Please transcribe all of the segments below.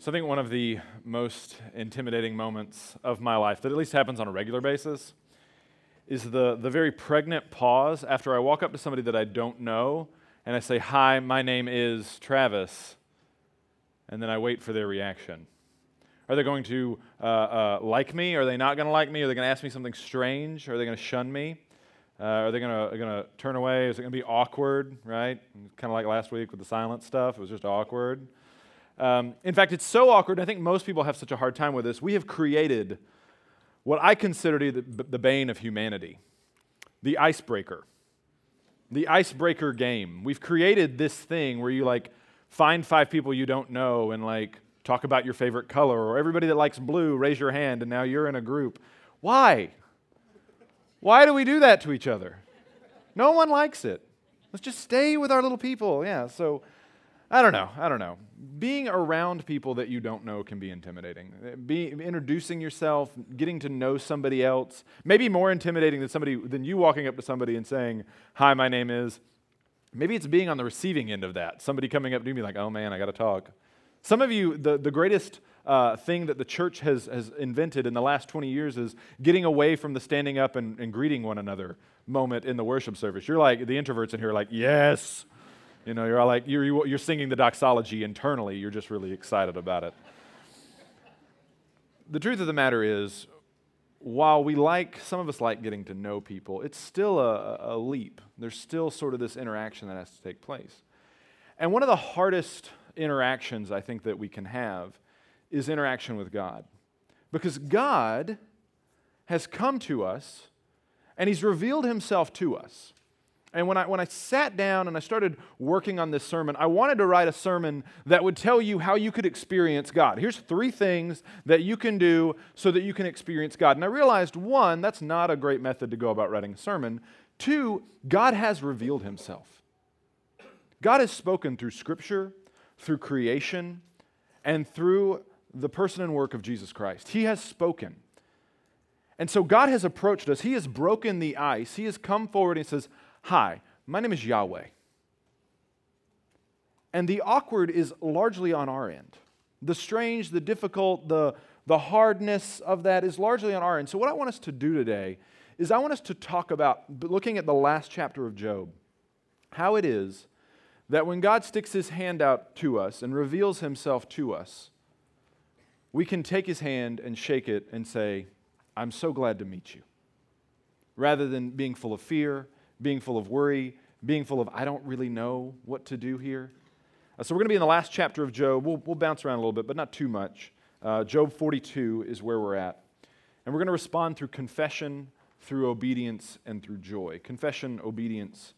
So I think one of the most intimidating moments of my life, that at least happens on a regular basis, is the, the very pregnant pause after I walk up to somebody that I don't know and I say, Hi, my name is Travis, and then I wait for their reaction. Are they going to uh, uh, like me? Are they not going to like me? Are they going to ask me something strange? Are they going to shun me? Uh, are they going to turn away? Is it going to be awkward, right? Kind of like last week with the silent stuff. It was just awkward. Um, in fact, it's so awkward. I think most people have such a hard time with this. We have created what I consider to be the, the bane of humanity the icebreaker. The icebreaker game. We've created this thing where you like find five people you don't know and like talk about your favorite color, or everybody that likes blue, raise your hand, and now you're in a group. Why? Why do we do that to each other? No one likes it. Let's just stay with our little people. Yeah, so I don't know. I don't know. Being around people that you don't know can be intimidating. Be, introducing yourself, getting to know somebody else, maybe more intimidating than somebody than you walking up to somebody and saying, "Hi, my name is." Maybe it's being on the receiving end of that. Somebody coming up to me like, "Oh man, I got to talk." Some of you, the, the greatest uh, thing that the church has, has invented in the last 20 years is getting away from the standing up and, and greeting one another moment in the worship service. You're like, the introverts in here are like, yes, you know, you're all like, you're, you're singing the doxology internally. You're just really excited about it. the truth of the matter is, while we like, some of us like getting to know people, it's still a, a leap. There's still sort of this interaction that has to take place. And one of the hardest interactions I think that we can have is interaction with God. Because God has come to us and He's revealed Himself to us. And when I, when I sat down and I started working on this sermon, I wanted to write a sermon that would tell you how you could experience God. Here's three things that you can do so that you can experience God. And I realized one, that's not a great method to go about writing a sermon. Two, God has revealed himself. God has spoken through Scripture, through creation, and through the person and work of Jesus Christ. He has spoken. And so God has approached us. He has broken the ice. He has come forward and He says, Hi, my name is Yahweh. And the awkward is largely on our end. The strange, the difficult, the, the hardness of that is largely on our end. So, what I want us to do today is I want us to talk about, looking at the last chapter of Job, how it is that when God sticks his hand out to us and reveals himself to us, we can take his hand and shake it and say, I'm so glad to meet you. Rather than being full of fear being full of worry, being full of, I don't really know what to do here. Uh, so we're going to be in the last chapter of Job. We'll, we'll bounce around a little bit, but not too much. Uh, Job 42 is where we're at. And we're going to respond through confession, through obedience, and through joy. Confession, obedience,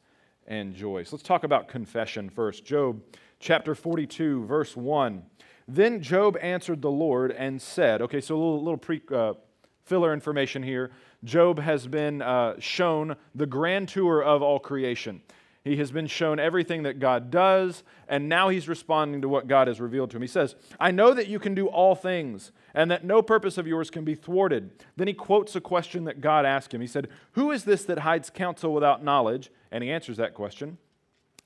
and joy. So let's talk about confession first. Job chapter 42, verse 1. Then Job answered the Lord and said, okay, so a little, little pre, uh, filler information here. Job has been uh, shown the grand tour of all creation. He has been shown everything that God does, and now he's responding to what God has revealed to him. He says, I know that you can do all things, and that no purpose of yours can be thwarted. Then he quotes a question that God asked him. He said, Who is this that hides counsel without knowledge? And he answers that question.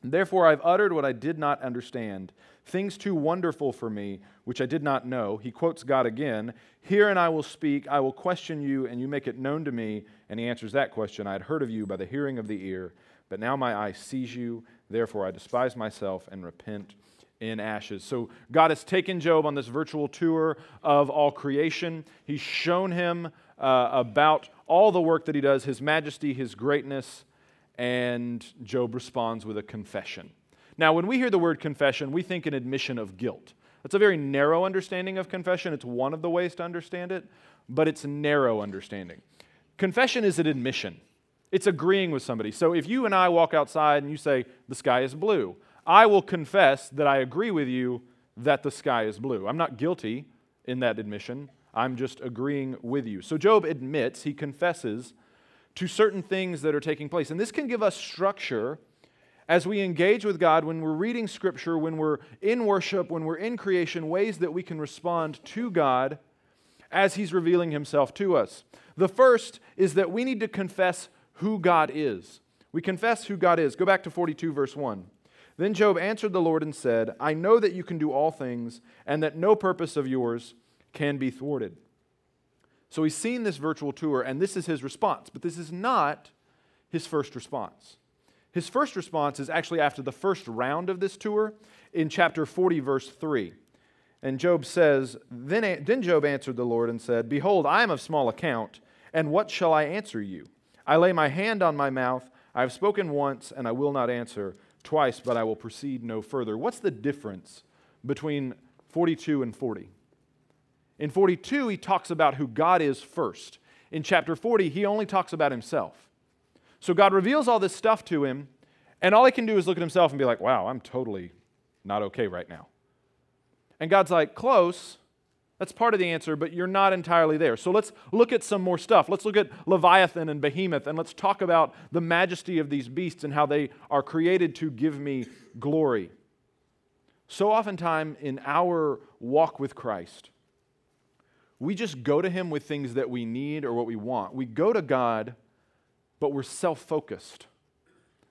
Therefore, I've uttered what I did not understand, things too wonderful for me, which I did not know. He quotes God again Hear and I will speak, I will question you, and you make it known to me. And he answers that question I had heard of you by the hearing of the ear, but now my eye sees you. Therefore, I despise myself and repent in ashes. So, God has taken Job on this virtual tour of all creation. He's shown him uh, about all the work that he does, his majesty, his greatness and Job responds with a confession. Now, when we hear the word confession, we think an admission of guilt. That's a very narrow understanding of confession. It's one of the ways to understand it, but it's a narrow understanding. Confession is an admission, it's agreeing with somebody. So if you and I walk outside and you say, the sky is blue, I will confess that I agree with you that the sky is blue. I'm not guilty in that admission, I'm just agreeing with you. So Job admits, he confesses to certain things that are taking place. And this can give us structure as we engage with God when we're reading Scripture, when we're in worship, when we're in creation, ways that we can respond to God as He's revealing Himself to us. The first is that we need to confess who God is. We confess who God is. Go back to 42, verse 1. Then Job answered the Lord and said, I know that you can do all things, and that no purpose of yours can be thwarted. So he's seen this virtual tour, and this is his response. But this is not his first response. His first response is actually after the first round of this tour in chapter 40, verse 3. And Job says, then, then Job answered the Lord and said, Behold, I am of small account, and what shall I answer you? I lay my hand on my mouth. I have spoken once, and I will not answer twice, but I will proceed no further. What's the difference between 42 and 40? In 42, he talks about who God is first. In chapter 40, he only talks about himself. So God reveals all this stuff to him, and all he can do is look at himself and be like, wow, I'm totally not okay right now. And God's like, close. That's part of the answer, but you're not entirely there. So let's look at some more stuff. Let's look at Leviathan and Behemoth, and let's talk about the majesty of these beasts and how they are created to give me glory. So oftentimes in our walk with Christ, we just go to Him with things that we need or what we want. We go to God, but we're self focused.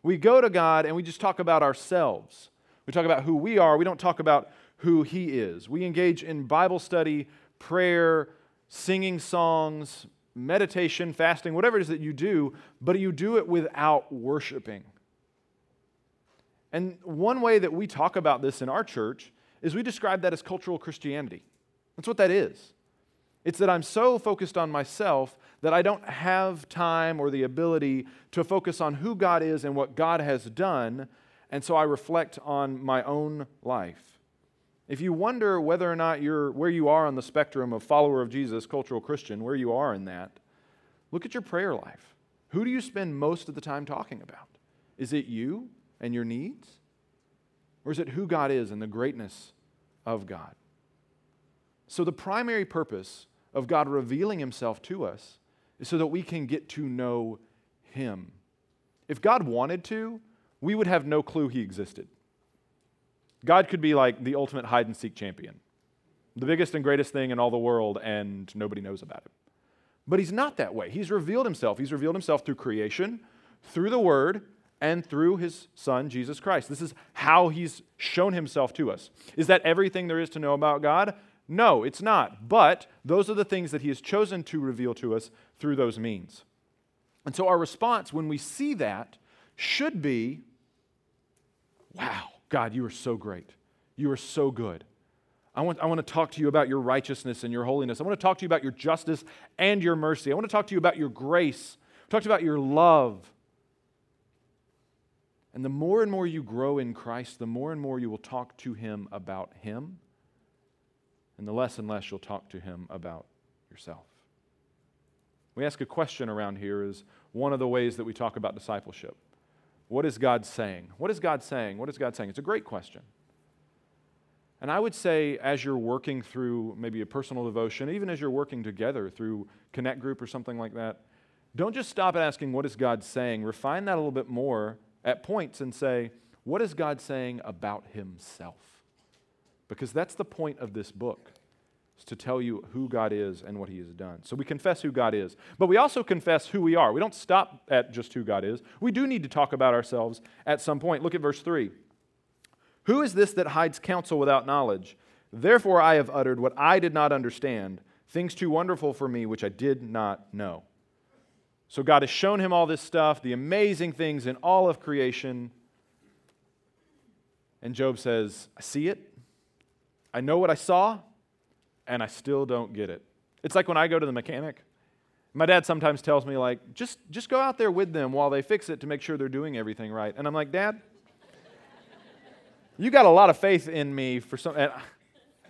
We go to God and we just talk about ourselves. We talk about who we are. We don't talk about who He is. We engage in Bible study, prayer, singing songs, meditation, fasting, whatever it is that you do, but you do it without worshiping. And one way that we talk about this in our church is we describe that as cultural Christianity. That's what that is. It's that I'm so focused on myself that I don't have time or the ability to focus on who God is and what God has done, and so I reflect on my own life. If you wonder whether or not you're where you are on the spectrum of follower of Jesus, cultural Christian, where you are in that, look at your prayer life. Who do you spend most of the time talking about? Is it you and your needs? Or is it who God is and the greatness of God? So, the primary purpose of God revealing himself to us so that we can get to know him. If God wanted to, we would have no clue he existed. God could be like the ultimate hide and seek champion, the biggest and greatest thing in all the world, and nobody knows about it. But he's not that way. He's revealed himself. He's revealed himself through creation, through the word, and through his son, Jesus Christ. This is how he's shown himself to us. Is that everything there is to know about God? No, it's not. But those are the things that he has chosen to reveal to us through those means. And so our response when we see that should be wow, God, you are so great. You are so good. I want, I want to talk to you about your righteousness and your holiness. I want to talk to you about your justice and your mercy. I want to talk to you about your grace. Talk to you about your love. And the more and more you grow in Christ, the more and more you will talk to him about him and the less and less you'll talk to him about yourself. We ask a question around here is one of the ways that we talk about discipleship. What is God saying? What is God saying? What is God saying? It's a great question. And I would say, as you're working through maybe a personal devotion, even as you're working together through Connect Group or something like that, don't just stop at asking, What is God saying? Refine that a little bit more at points and say, What is God saying about Himself? Because that's the point of this book, to tell you who God is and what he has done. So we confess who God is, but we also confess who we are. We don't stop at just who God is. We do need to talk about ourselves at some point. Look at verse 3. Who is this that hides counsel without knowledge? Therefore I have uttered what I did not understand, things too wonderful for me which I did not know. So God has shown him all this stuff, the amazing things in all of creation. And Job says, I see it. I know what I saw, and I still don't get it. It's like when I go to the mechanic. My dad sometimes tells me, like, just, just go out there with them while they fix it to make sure they're doing everything right. And I'm like, Dad, you got a lot of faith in me for some. And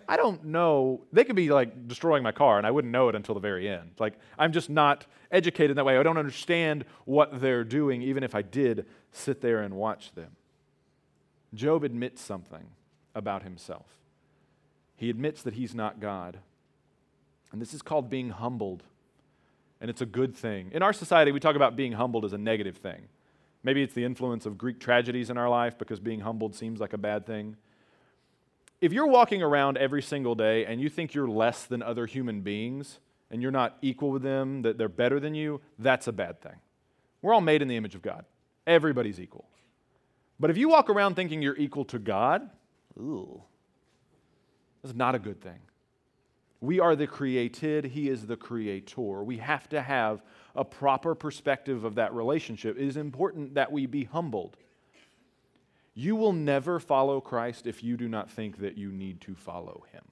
I don't know. They could be like destroying my car, and I wouldn't know it until the very end. Like, I'm just not educated that way. I don't understand what they're doing, even if I did sit there and watch them. Job admits something about himself. He admits that he's not God. And this is called being humbled. And it's a good thing. In our society, we talk about being humbled as a negative thing. Maybe it's the influence of Greek tragedies in our life because being humbled seems like a bad thing. If you're walking around every single day and you think you're less than other human beings and you're not equal with them, that they're better than you, that's a bad thing. We're all made in the image of God. Everybody's equal. But if you walk around thinking you're equal to God, ooh, that's not a good thing. We are the created, He is the creator. We have to have a proper perspective of that relationship. It is important that we be humbled. You will never follow Christ if you do not think that you need to follow Him.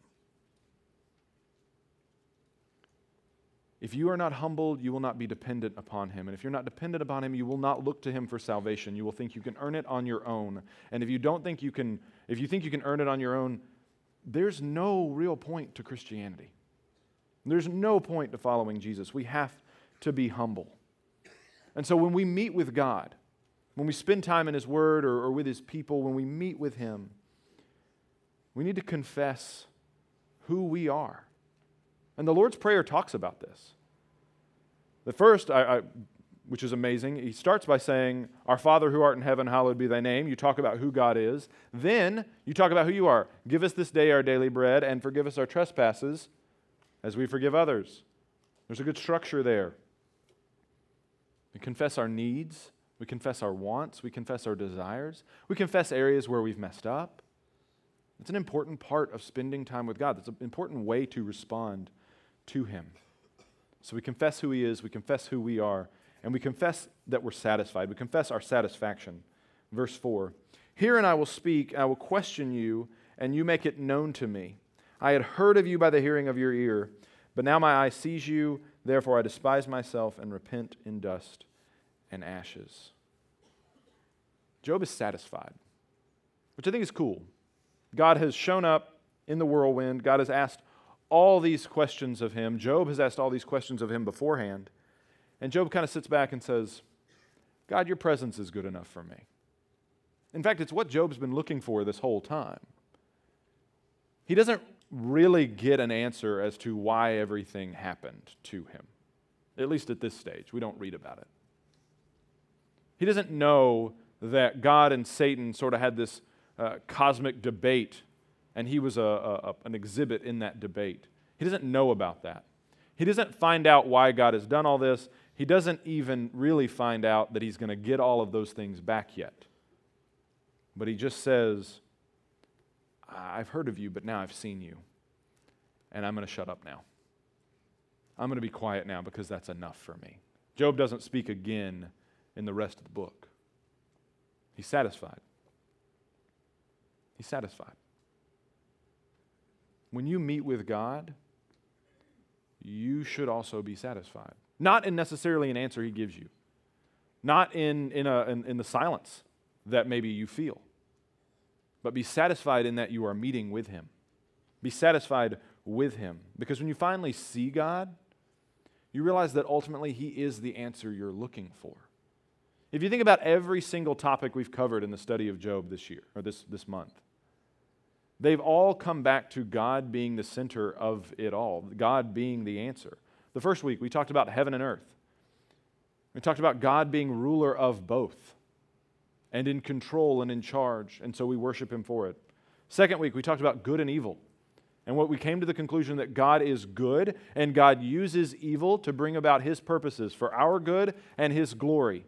If you are not humbled, you will not be dependent upon him. And if you're not dependent upon him, you will not look to him for salvation. You will think you can earn it on your own. And if you don't think you can, if you think you can earn it on your own, there's no real point to Christianity. There's no point to following Jesus. We have to be humble. And so when we meet with God, when we spend time in His Word or, or with His people, when we meet with Him, we need to confess who we are. And the Lord's Prayer talks about this. The first, I, I, which is amazing, he starts by saying, Our Father who art in heaven, hallowed be thy name. You talk about who God is. Then you talk about who you are. Give us this day our daily bread and forgive us our trespasses as we forgive others. There's a good structure there. We confess our needs, we confess our wants, we confess our desires, we confess areas where we've messed up. It's an important part of spending time with God. It's an important way to respond to Him. So we confess who He is, we confess who we are, and we confess that we're satisfied. We confess our satisfaction. Verse 4 Herein I will speak, I will question you, and you make it known to me. I had heard of you by the hearing of your ear, but now my eye sees you, therefore I despise myself and repent in dust and ashes. Job is satisfied, which I think is cool. God has shown up in the whirlwind, God has asked all these questions of him. Job has asked all these questions of him beforehand. And Job kind of sits back and says, God, your presence is good enough for me. In fact, it's what Job's been looking for this whole time. He doesn't really get an answer as to why everything happened to him, at least at this stage. We don't read about it. He doesn't know that God and Satan sort of had this uh, cosmic debate, and he was a, a, an exhibit in that debate. He doesn't know about that. He doesn't find out why God has done all this. He doesn't even really find out that he's going to get all of those things back yet. But he just says, I've heard of you, but now I've seen you. And I'm going to shut up now. I'm going to be quiet now because that's enough for me. Job doesn't speak again in the rest of the book. He's satisfied. He's satisfied. When you meet with God, you should also be satisfied. Not in necessarily an answer he gives you, not in, in, a, in, in the silence that maybe you feel, but be satisfied in that you are meeting with him. Be satisfied with him. Because when you finally see God, you realize that ultimately he is the answer you're looking for. If you think about every single topic we've covered in the study of Job this year or this, this month, they've all come back to God being the center of it all, God being the answer. The first week, we talked about heaven and earth. We talked about God being ruler of both and in control and in charge, and so we worship Him for it. Second week, we talked about good and evil. And what we came to the conclusion that God is good and God uses evil to bring about His purposes for our good and His glory.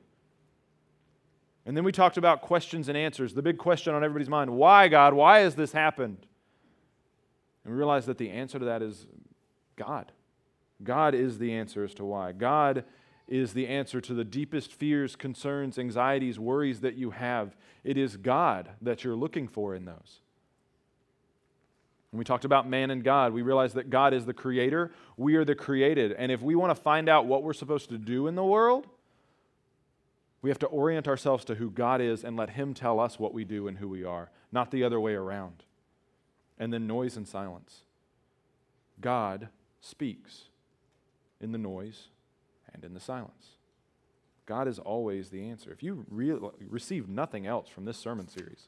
And then we talked about questions and answers. The big question on everybody's mind why, God? Why has this happened? And we realized that the answer to that is God. God is the answer as to why. God is the answer to the deepest fears, concerns, anxieties, worries that you have. It is God that you're looking for in those. When we talked about man and God, we realized that God is the creator, we are the created. And if we want to find out what we're supposed to do in the world, we have to orient ourselves to who God is and let Him tell us what we do and who we are, not the other way around. And then noise and silence. God speaks in the noise and in the silence. God is always the answer. If you re- receive nothing else from this sermon series,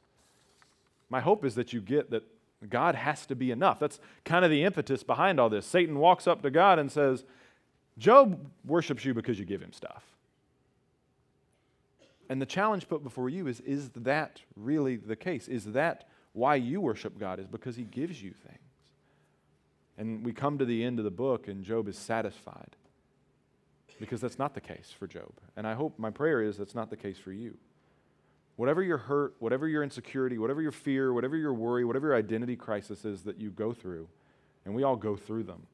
my hope is that you get that God has to be enough. That's kind of the impetus behind all this. Satan walks up to God and says, Job worships you because you give him stuff. And the challenge put before you is is that really the case? Is that why you worship God? Is because he gives you things. And we come to the end of the book, and Job is satisfied because that's not the case for Job. And I hope my prayer is that's not the case for you. whatever your hurt, whatever your insecurity, whatever your fear, whatever your worry, whatever your identity crisis is that you go through, and we all go through them,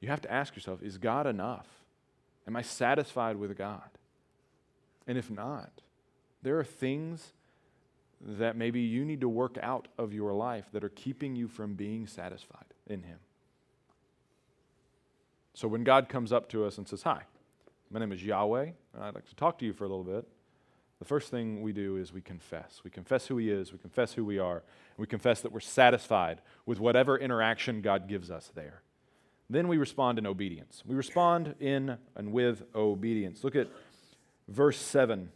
you have to ask yourself is God enough? Am I satisfied with God? And if not, there are things that maybe you need to work out of your life that are keeping you from being satisfied in Him. So when God comes up to us and says, Hi, my name is Yahweh, and I'd like to talk to you for a little bit, the first thing we do is we confess. We confess who He is, we confess who we are, we confess that we're satisfied with whatever interaction God gives us there. Then we respond in obedience. We respond in and with obedience. Look at verse 7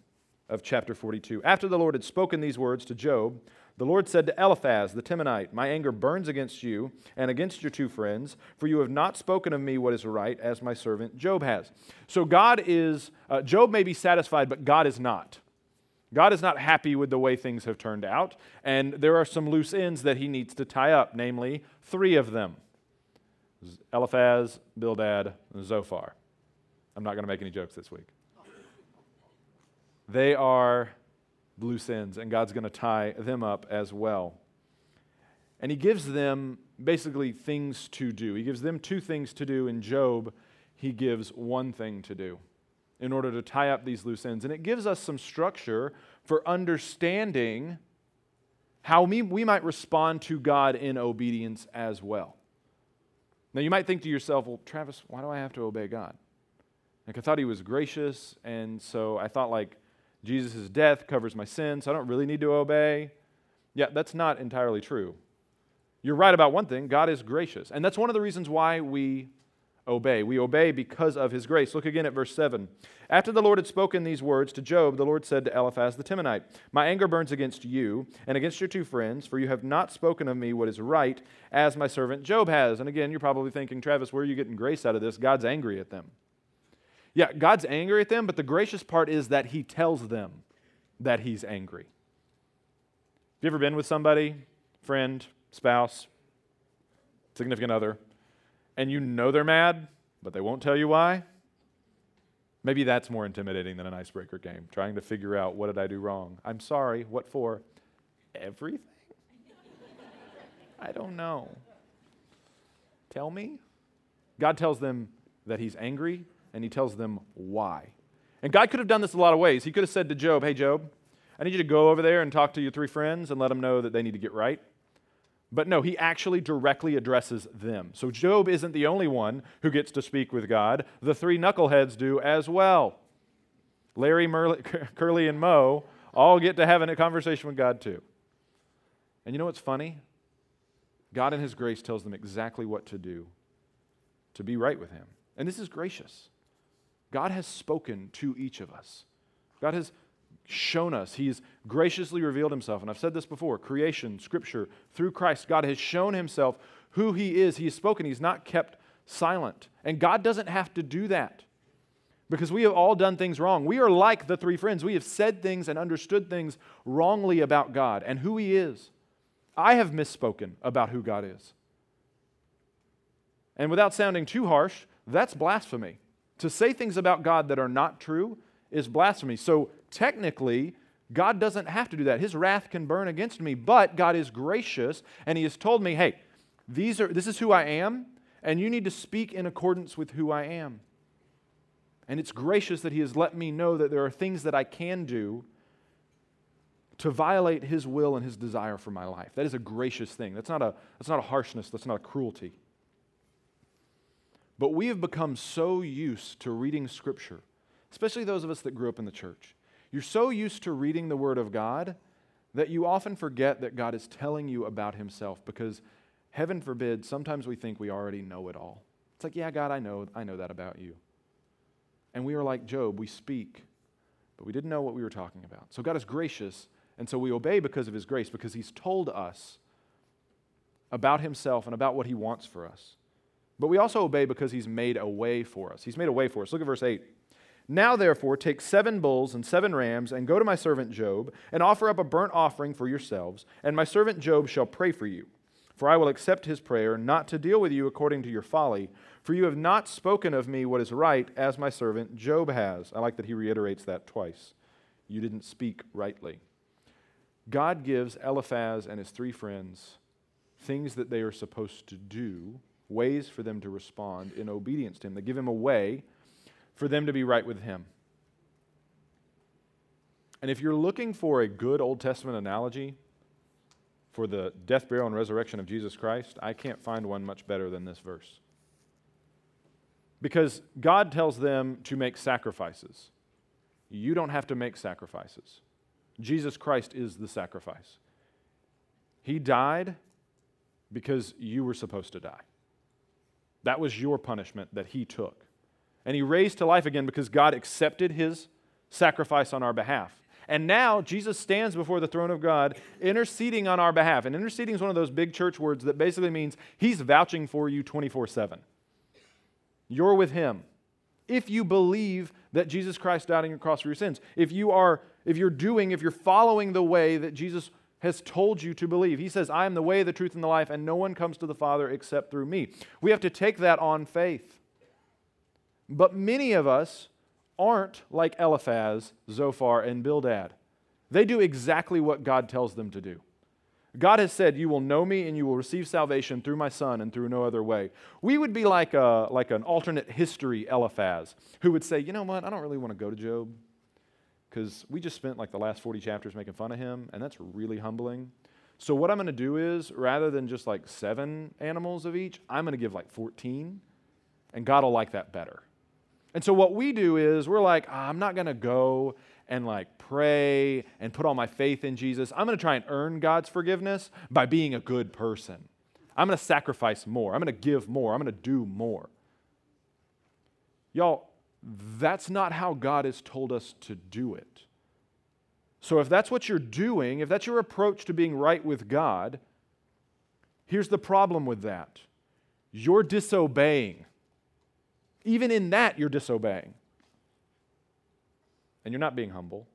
of chapter 42. After the Lord had spoken these words to Job, the Lord said to Eliphaz the Temanite, My anger burns against you and against your two friends, for you have not spoken of me what is right, as my servant Job has. So God is, uh, Job may be satisfied, but God is not. God is not happy with the way things have turned out, and there are some loose ends that he needs to tie up, namely three of them Eliphaz, Bildad, and Zophar. I'm not going to make any jokes this week. They are loose ends, and God's going to tie them up as well. And he gives them basically things to do. He gives them two things to do. In Job, he gives one thing to do in order to tie up these loose ends. And it gives us some structure for understanding how we, we might respond to God in obedience as well. Now, you might think to yourself, well, Travis, why do I have to obey God? Like, I thought he was gracious, and so I thought, like, Jesus' death covers my sins, so I don't really need to obey. Yeah, that's not entirely true. You're right about one thing God is gracious. And that's one of the reasons why we obey. We obey because of his grace. Look again at verse 7. After the Lord had spoken these words to Job, the Lord said to Eliphaz the Temanite, My anger burns against you and against your two friends, for you have not spoken of me what is right, as my servant Job has. And again, you're probably thinking, Travis, where are you getting grace out of this? God's angry at them. Yeah, God's angry at them, but the gracious part is that he tells them that he's angry. Have you ever been with somebody, friend, spouse, significant other, and you know they're mad, but they won't tell you why? Maybe that's more intimidating than an icebreaker game, trying to figure out what did I do wrong? I'm sorry, what for? Everything? I don't know. Tell me. God tells them that he's angry and he tells them why. And God could have done this a lot of ways. He could have said to Job, Hey, Job, I need you to go over there and talk to your three friends and let them know that they need to get right. But no, he actually directly addresses them. So Job isn't the only one who gets to speak with God. The three knuckleheads do as well. Larry, Curly, and Moe all get to have a conversation with God too. And you know what's funny? God in his grace tells them exactly what to do to be right with him. And this is gracious. God has spoken to each of us. God has shown us. He's graciously revealed himself. And I've said this before creation, scripture, through Christ, God has shown himself who he is. He has spoken, he's not kept silent. And God doesn't have to do that because we have all done things wrong. We are like the three friends. We have said things and understood things wrongly about God and who he is. I have misspoken about who God is. And without sounding too harsh, that's blasphemy. To say things about God that are not true is blasphemy. So technically, God doesn't have to do that. His wrath can burn against me, but God is gracious and He has told me, hey, these are, this is who I am, and you need to speak in accordance with who I am. And it's gracious that He has let me know that there are things that I can do to violate His will and His desire for my life. That is a gracious thing. That's not a, that's not a harshness, that's not a cruelty. But we have become so used to reading Scripture, especially those of us that grew up in the church. You're so used to reading the Word of God that you often forget that God is telling you about Himself because, heaven forbid, sometimes we think we already know it all. It's like, yeah, God, I know, I know that about you. And we are like Job, we speak, but we didn't know what we were talking about. So God is gracious, and so we obey because of His grace, because He's told us about Himself and about what He wants for us. But we also obey because he's made a way for us. He's made a way for us. Look at verse 8. Now, therefore, take seven bulls and seven rams, and go to my servant Job, and offer up a burnt offering for yourselves, and my servant Job shall pray for you. For I will accept his prayer, not to deal with you according to your folly, for you have not spoken of me what is right, as my servant Job has. I like that he reiterates that twice You didn't speak rightly. God gives Eliphaz and his three friends things that they are supposed to do, ways for them to respond in obedience to him. They give him a way for them to be right with him. And if you're looking for a good Old Testament analogy for the death, burial, and resurrection of Jesus Christ, I can't find one much better than this verse. Because God tells them to make sacrifices. You don't have to make sacrifices. Jesus Christ is the sacrifice. He died because you were supposed to die. That was your punishment that He took. And He raised to life again because God accepted His sacrifice on our behalf. And now Jesus stands before the throne of God, interceding on our behalf. And interceding is one of those big church words that basically means He's vouching for you 24 7. You're with Him. If you believe that Jesus Christ died on your cross for your sins, if you are, if you're doing, if you're following the way that Jesus has told you to believe. He says, I am the way, the truth, and the life, and no one comes to the Father except through me. We have to take that on faith. But many of us aren't like Eliphaz, Zophar, and Bildad. They do exactly what God tells them to do. God has said, You will know me and you will receive salvation through my son and through no other way. We would be like, a, like an alternate history Eliphaz who would say, You know what? I don't really want to go to Job because we just spent like the last 40 chapters making fun of him, and that's really humbling. So, what I'm going to do is rather than just like seven animals of each, I'm going to give like 14, and God will like that better. And so, what we do is we're like, oh, I'm not going to go and like pray and put all my faith in Jesus. I'm going to try and earn God's forgiveness by being a good person. I'm going to sacrifice more. I'm going to give more. I'm going to do more. Y'all, that's not how God has told us to do it. So, if that's what you're doing, if that's your approach to being right with God, here's the problem with that you're disobeying. Even in that, you're disobeying. And you're not being humble.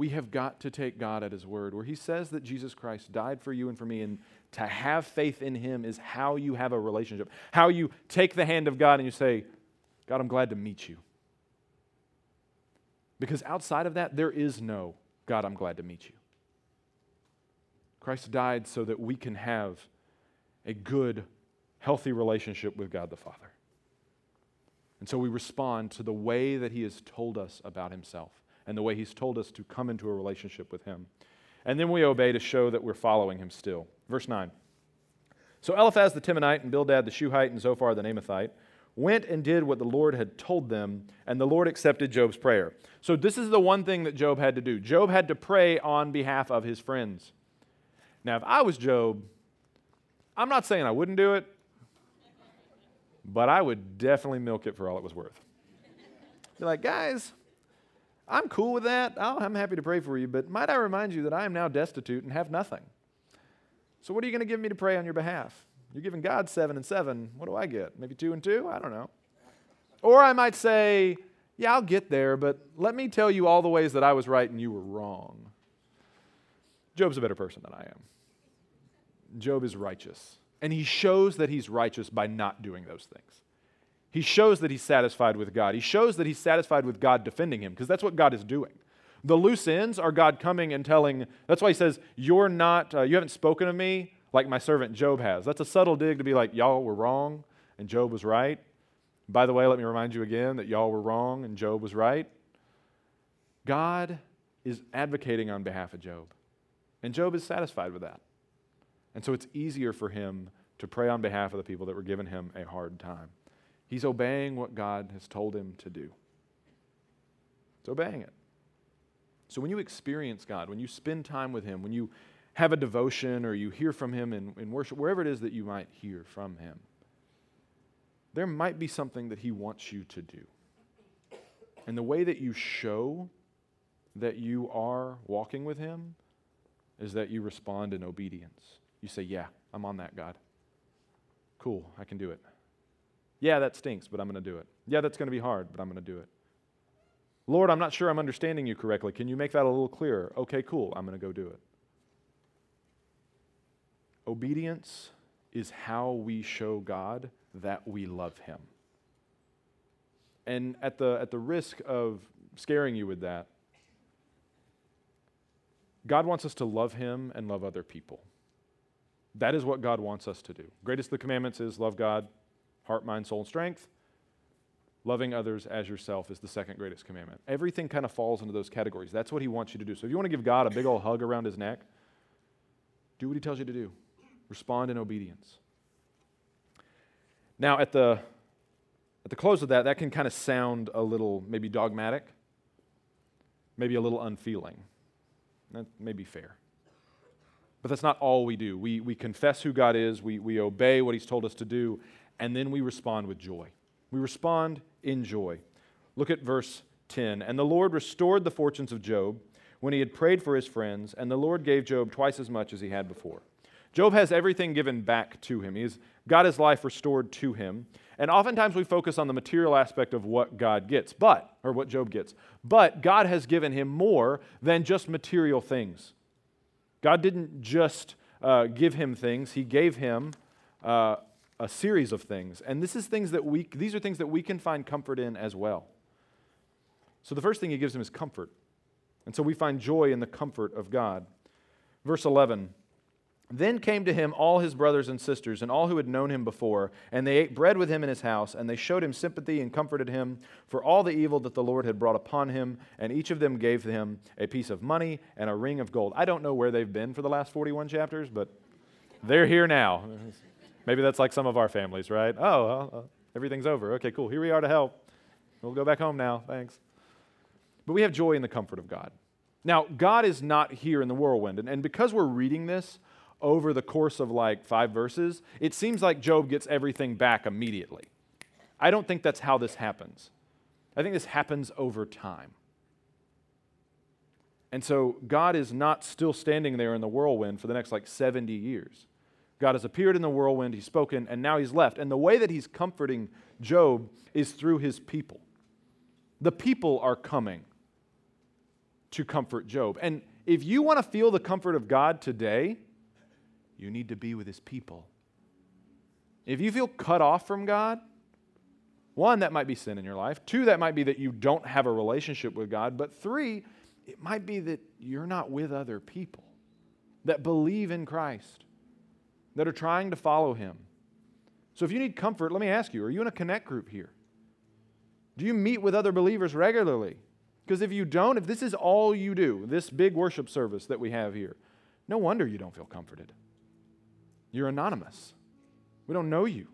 We have got to take God at His word, where He says that Jesus Christ died for you and for me, and to have faith in Him is how you have a relationship. How you take the hand of God and you say, God, I'm glad to meet you. Because outside of that, there is no God, I'm glad to meet you. Christ died so that we can have a good, healthy relationship with God the Father. And so we respond to the way that He has told us about Himself and the way He's told us to come into a relationship with Him. And then we obey to show that we're following Him still. Verse 9. So Eliphaz the Temanite and Bildad the Shuhite and Zophar the Naamathite went and did what the Lord had told them, and the Lord accepted Job's prayer. So, this is the one thing that Job had to do. Job had to pray on behalf of his friends. Now, if I was Job, I'm not saying I wouldn't do it, but I would definitely milk it for all it was worth. Be like, guys, I'm cool with that. I'm happy to pray for you, but might I remind you that I am now destitute and have nothing. So, what are you going to give me to pray on your behalf? You're giving God seven and seven. What do I get? Maybe two and two? I don't know. Or I might say, yeah, I'll get there, but let me tell you all the ways that I was right and you were wrong. Job's a better person than I am. Job is righteous. And he shows that he's righteous by not doing those things. He shows that he's satisfied with God. He shows that he's satisfied with God defending him, because that's what God is doing. The loose ends are God coming and telling, that's why he says, You're not, uh, you haven't spoken of me like my servant Job has. That's a subtle dig to be like, y'all were wrong and Job was right. By the way, let me remind you again that y'all were wrong and Job was right. God is advocating on behalf of Job, and Job is satisfied with that. And so it's easier for him to pray on behalf of the people that were giving him a hard time. He's obeying what God has told him to do. He's obeying it. So when you experience God, when you spend time with Him, when you have a devotion or you hear from him in, in worship, wherever it is that you might hear from him, there might be something that he wants you to do. And the way that you show that you are walking with him is that you respond in obedience. You say, Yeah, I'm on that, God. Cool, I can do it. Yeah, that stinks, but I'm going to do it. Yeah, that's going to be hard, but I'm going to do it. Lord, I'm not sure I'm understanding you correctly. Can you make that a little clearer? Okay, cool, I'm going to go do it. Obedience is how we show God that we love Him. And at the, at the risk of scaring you with that. God wants us to love Him and love other people. That is what God wants us to do. Greatest of the commandments is love God, heart, mind, soul, and strength. Loving others as yourself is the second greatest commandment. Everything kind of falls into those categories. That's what He wants you to do. So if you want to give God a big old hug around His neck, do what He tells you to do. Respond in obedience. Now, at the, at the close of that, that can kind of sound a little maybe dogmatic, maybe a little unfeeling. That may be fair. But that's not all we do. We, we confess who God is, we, we obey what He's told us to do, and then we respond with joy. We respond in joy. Look at verse 10. And the Lord restored the fortunes of Job when he had prayed for his friends, and the Lord gave Job twice as much as he had before. Job has everything given back to him. He's got his life restored to him. And oftentimes we focus on the material aspect of what God gets, but, or what Job gets. But God has given him more than just material things. God didn't just uh, give him things, He gave him uh, a series of things. And this is things that we, these are things that we can find comfort in as well. So the first thing He gives him is comfort. And so we find joy in the comfort of God. Verse 11 then came to him all his brothers and sisters and all who had known him before, and they ate bread with him in his house, and they showed him sympathy and comforted him for all the evil that the Lord had brought upon him, and each of them gave him a piece of money and a ring of gold. I don't know where they've been for the last 41 chapters, but they're here now. Maybe that's like some of our families, right? Oh, well, uh, everything's over. Okay, cool. Here we are to help. We'll go back home now. Thanks. But we have joy in the comfort of God. Now, God is not here in the whirlwind. And, and because we're reading this, over the course of like five verses, it seems like Job gets everything back immediately. I don't think that's how this happens. I think this happens over time. And so God is not still standing there in the whirlwind for the next like 70 years. God has appeared in the whirlwind, he's spoken, and now he's left. And the way that he's comforting Job is through his people. The people are coming to comfort Job. And if you want to feel the comfort of God today, you need to be with his people. If you feel cut off from God, one, that might be sin in your life. Two, that might be that you don't have a relationship with God. But three, it might be that you're not with other people that believe in Christ, that are trying to follow him. So if you need comfort, let me ask you are you in a connect group here? Do you meet with other believers regularly? Because if you don't, if this is all you do, this big worship service that we have here, no wonder you don't feel comforted. You're anonymous. We don't know you.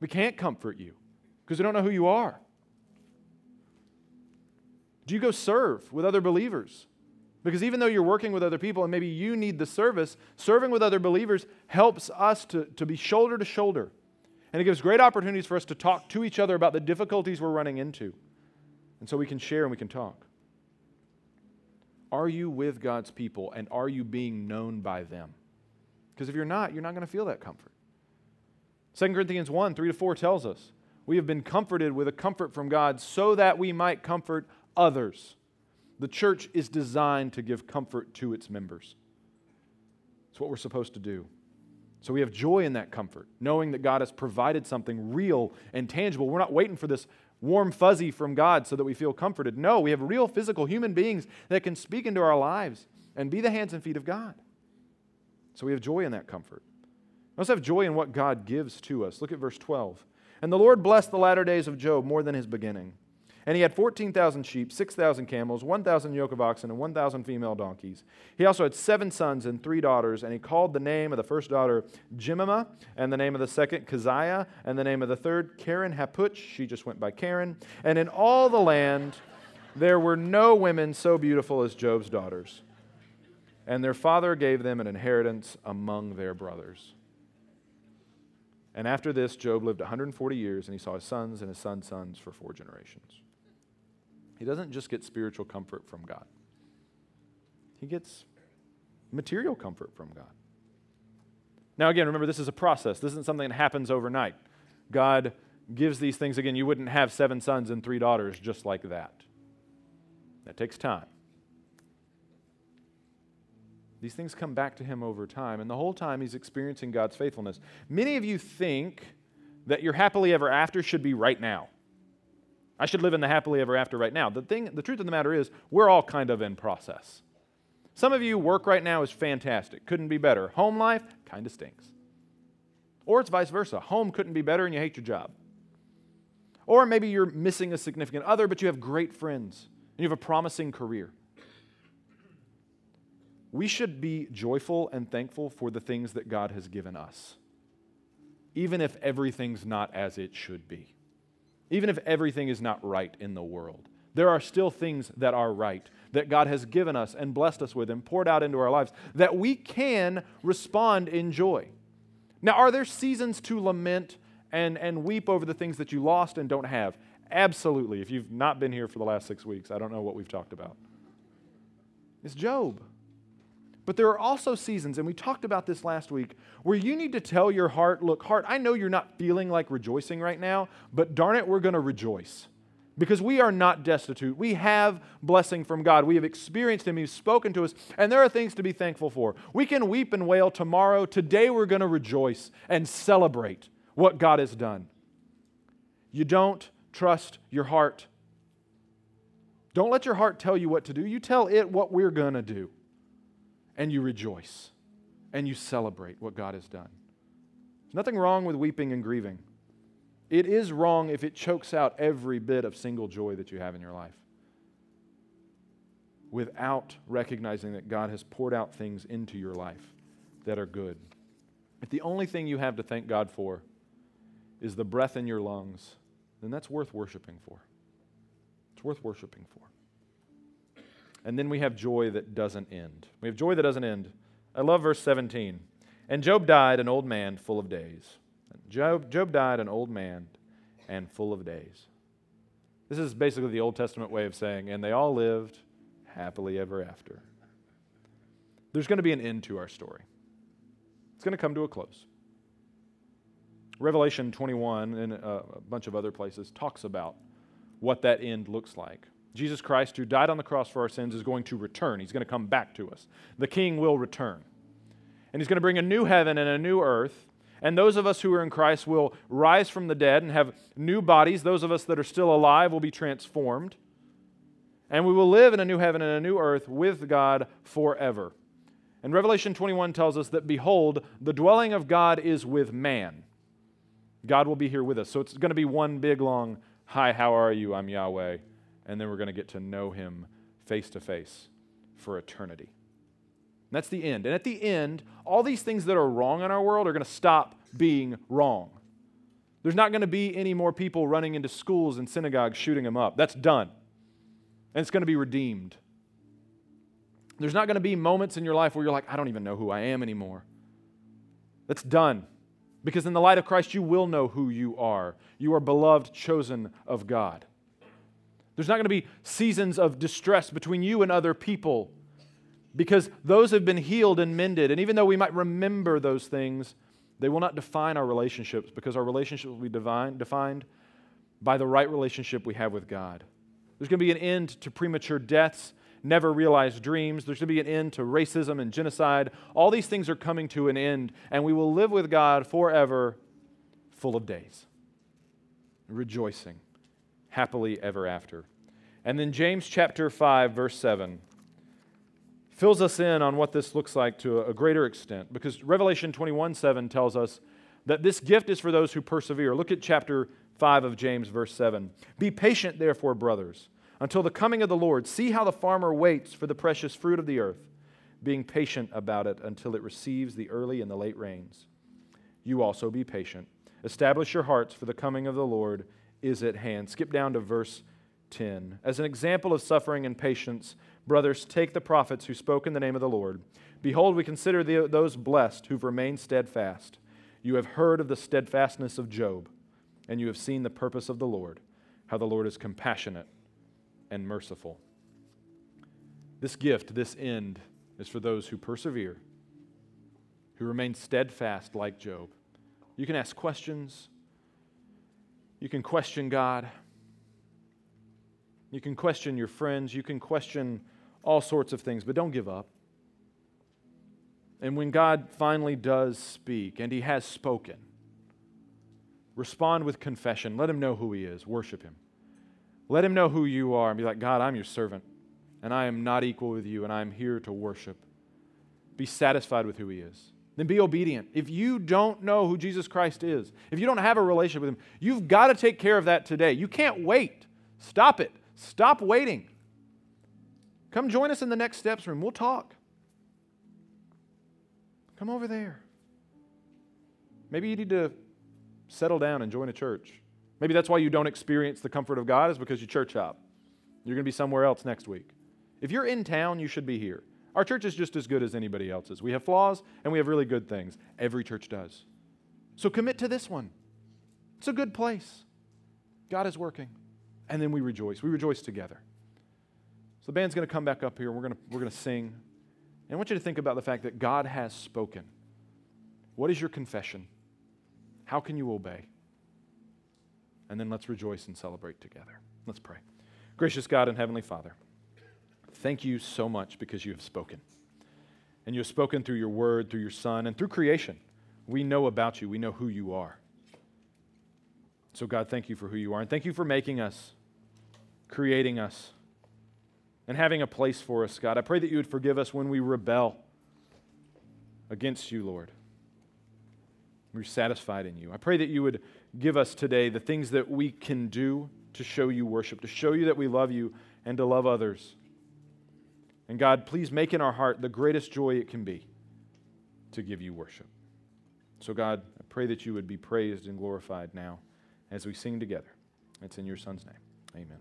We can't comfort you because we don't know who you are. Do you go serve with other believers? Because even though you're working with other people and maybe you need the service, serving with other believers helps us to, to be shoulder to shoulder. And it gives great opportunities for us to talk to each other about the difficulties we're running into. And so we can share and we can talk. Are you with God's people and are you being known by them? Because if you're not, you're not going to feel that comfort. 2 Corinthians 1 3 to 4 tells us we have been comforted with a comfort from God so that we might comfort others. The church is designed to give comfort to its members. It's what we're supposed to do. So we have joy in that comfort, knowing that God has provided something real and tangible. We're not waiting for this warm fuzzy from God so that we feel comforted. No, we have real physical human beings that can speak into our lives and be the hands and feet of God. So we have joy in that comfort. We also have joy in what God gives to us. Look at verse 12. And the Lord blessed the latter days of Job more than his beginning. And he had 14,000 sheep, 6,000 camels, 1,000 yoke of oxen, and 1,000 female donkeys. He also had seven sons and three daughters, and he called the name of the first daughter Jemimah, and the name of the second Keziah, and the name of the third Karen Hapuch. She just went by Karen. And in all the land there were no women so beautiful as Job's daughters and their father gave them an inheritance among their brothers. And after this, Job lived 140 years, and he saw his sons and his sons' sons for four generations. He doesn't just get spiritual comfort from God, he gets material comfort from God. Now, again, remember, this is a process. This isn't something that happens overnight. God gives these things again. You wouldn't have seven sons and three daughters just like that. That takes time. These things come back to him over time, and the whole time he's experiencing God's faithfulness. Many of you think that your happily ever after should be right now. I should live in the happily ever after right now. The thing, the truth of the matter is, we're all kind of in process. Some of you work right now is fantastic, couldn't be better. Home life kind of stinks. Or it's vice versa. Home couldn't be better and you hate your job. Or maybe you're missing a significant other, but you have great friends and you have a promising career. We should be joyful and thankful for the things that God has given us, even if everything's not as it should be, even if everything is not right in the world. There are still things that are right that God has given us and blessed us with and poured out into our lives that we can respond in joy. Now, are there seasons to lament and, and weep over the things that you lost and don't have? Absolutely. If you've not been here for the last six weeks, I don't know what we've talked about. It's Job. But there are also seasons, and we talked about this last week, where you need to tell your heart, look, heart, I know you're not feeling like rejoicing right now, but darn it, we're going to rejoice because we are not destitute. We have blessing from God. We have experienced Him. He's spoken to us, and there are things to be thankful for. We can weep and wail tomorrow. Today, we're going to rejoice and celebrate what God has done. You don't trust your heart. Don't let your heart tell you what to do. You tell it what we're going to do, and you rejoice and you celebrate what God has done. There's nothing wrong with weeping and grieving. It is wrong if it chokes out every bit of single joy that you have in your life without recognizing that God has poured out things into your life that are good. If the only thing you have to thank God for is the breath in your lungs, then that's worth worshiping for. It's worth worshiping for. And then we have joy that doesn't end. We have joy that doesn't end. I love verse 17. And Job died an old man full of days. Job, Job died an old man and full of days. This is basically the Old Testament way of saying, and they all lived happily ever after. There's going to be an end to our story. It's going to come to a close. Revelation 21 and uh, a bunch of other places talks about what that end looks like. Jesus Christ, who died on the cross for our sins, is going to return. He's going to come back to us. The King will return. And he's going to bring a new heaven and a new earth and those of us who are in Christ will rise from the dead and have new bodies. Those of us that are still alive will be transformed. And we will live in a new heaven and a new earth with God forever. And Revelation 21 tells us that, behold, the dwelling of God is with man. God will be here with us. So it's going to be one big, long, Hi, how are you? I'm Yahweh. And then we're going to get to know him face to face for eternity. That's the end. And at the end, all these things that are wrong in our world are going to stop being wrong. There's not going to be any more people running into schools and synagogues shooting them up. That's done. And it's going to be redeemed. There's not going to be moments in your life where you're like, I don't even know who I am anymore. That's done. Because in the light of Christ, you will know who you are. You are beloved, chosen of God. There's not going to be seasons of distress between you and other people because those have been healed and mended. And even though we might remember those things, they will not define our relationships because our relationships will be divine, defined by the right relationship we have with God. There's going to be an end to premature deaths, never realized dreams. There's going to be an end to racism and genocide. All these things are coming to an end, and we will live with God forever, full of days, rejoicing, happily ever after. And then James chapter 5, verse 7 fills us in on what this looks like to a greater extent because Revelation 21 7 tells us that this gift is for those who persevere. Look at chapter 5 of James, verse 7. Be patient, therefore, brothers, until the coming of the Lord. See how the farmer waits for the precious fruit of the earth, being patient about it until it receives the early and the late rains. You also be patient. Establish your hearts, for the coming of the Lord is at hand. Skip down to verse 10. As an example of suffering and patience, Brothers, take the prophets who spoke in the name of the Lord. Behold, we consider the, those blessed who've remained steadfast. You have heard of the steadfastness of Job, and you have seen the purpose of the Lord, how the Lord is compassionate and merciful. This gift, this end, is for those who persevere, who remain steadfast like Job. You can ask questions, you can question God. You can question your friends. You can question all sorts of things, but don't give up. And when God finally does speak, and He has spoken, respond with confession. Let Him know who He is. Worship Him. Let him know who you are and be like, God, I'm your servant, and I am not equal with you, and I am here to worship. Be satisfied with who he is. Then be obedient. If you don't know who Jesus Christ is, if you don't have a relationship with him, you've got to take care of that today. You can't wait. Stop it. Stop waiting. Come join us in the next steps room. We'll talk. Come over there. Maybe you need to settle down and join a church. Maybe that's why you don't experience the comfort of God, is because you church hop. You're going to be somewhere else next week. If you're in town, you should be here. Our church is just as good as anybody else's. We have flaws and we have really good things. Every church does. So commit to this one. It's a good place. God is working. And then we rejoice. We rejoice together. So the band's going to come back up here. We're going to, we're going to sing. And I want you to think about the fact that God has spoken. What is your confession? How can you obey? And then let's rejoice and celebrate together. Let's pray. Gracious God and Heavenly Father, thank you so much because you have spoken. And you have spoken through your word, through your Son, and through creation. We know about you, we know who you are. So, God, thank you for who you are. And thank you for making us, creating us, and having a place for us, God. I pray that you would forgive us when we rebel against you, Lord. We're satisfied in you. I pray that you would give us today the things that we can do to show you worship, to show you that we love you, and to love others. And God, please make in our heart the greatest joy it can be to give you worship. So, God, I pray that you would be praised and glorified now as we sing together. It's in your Son's name. Amen.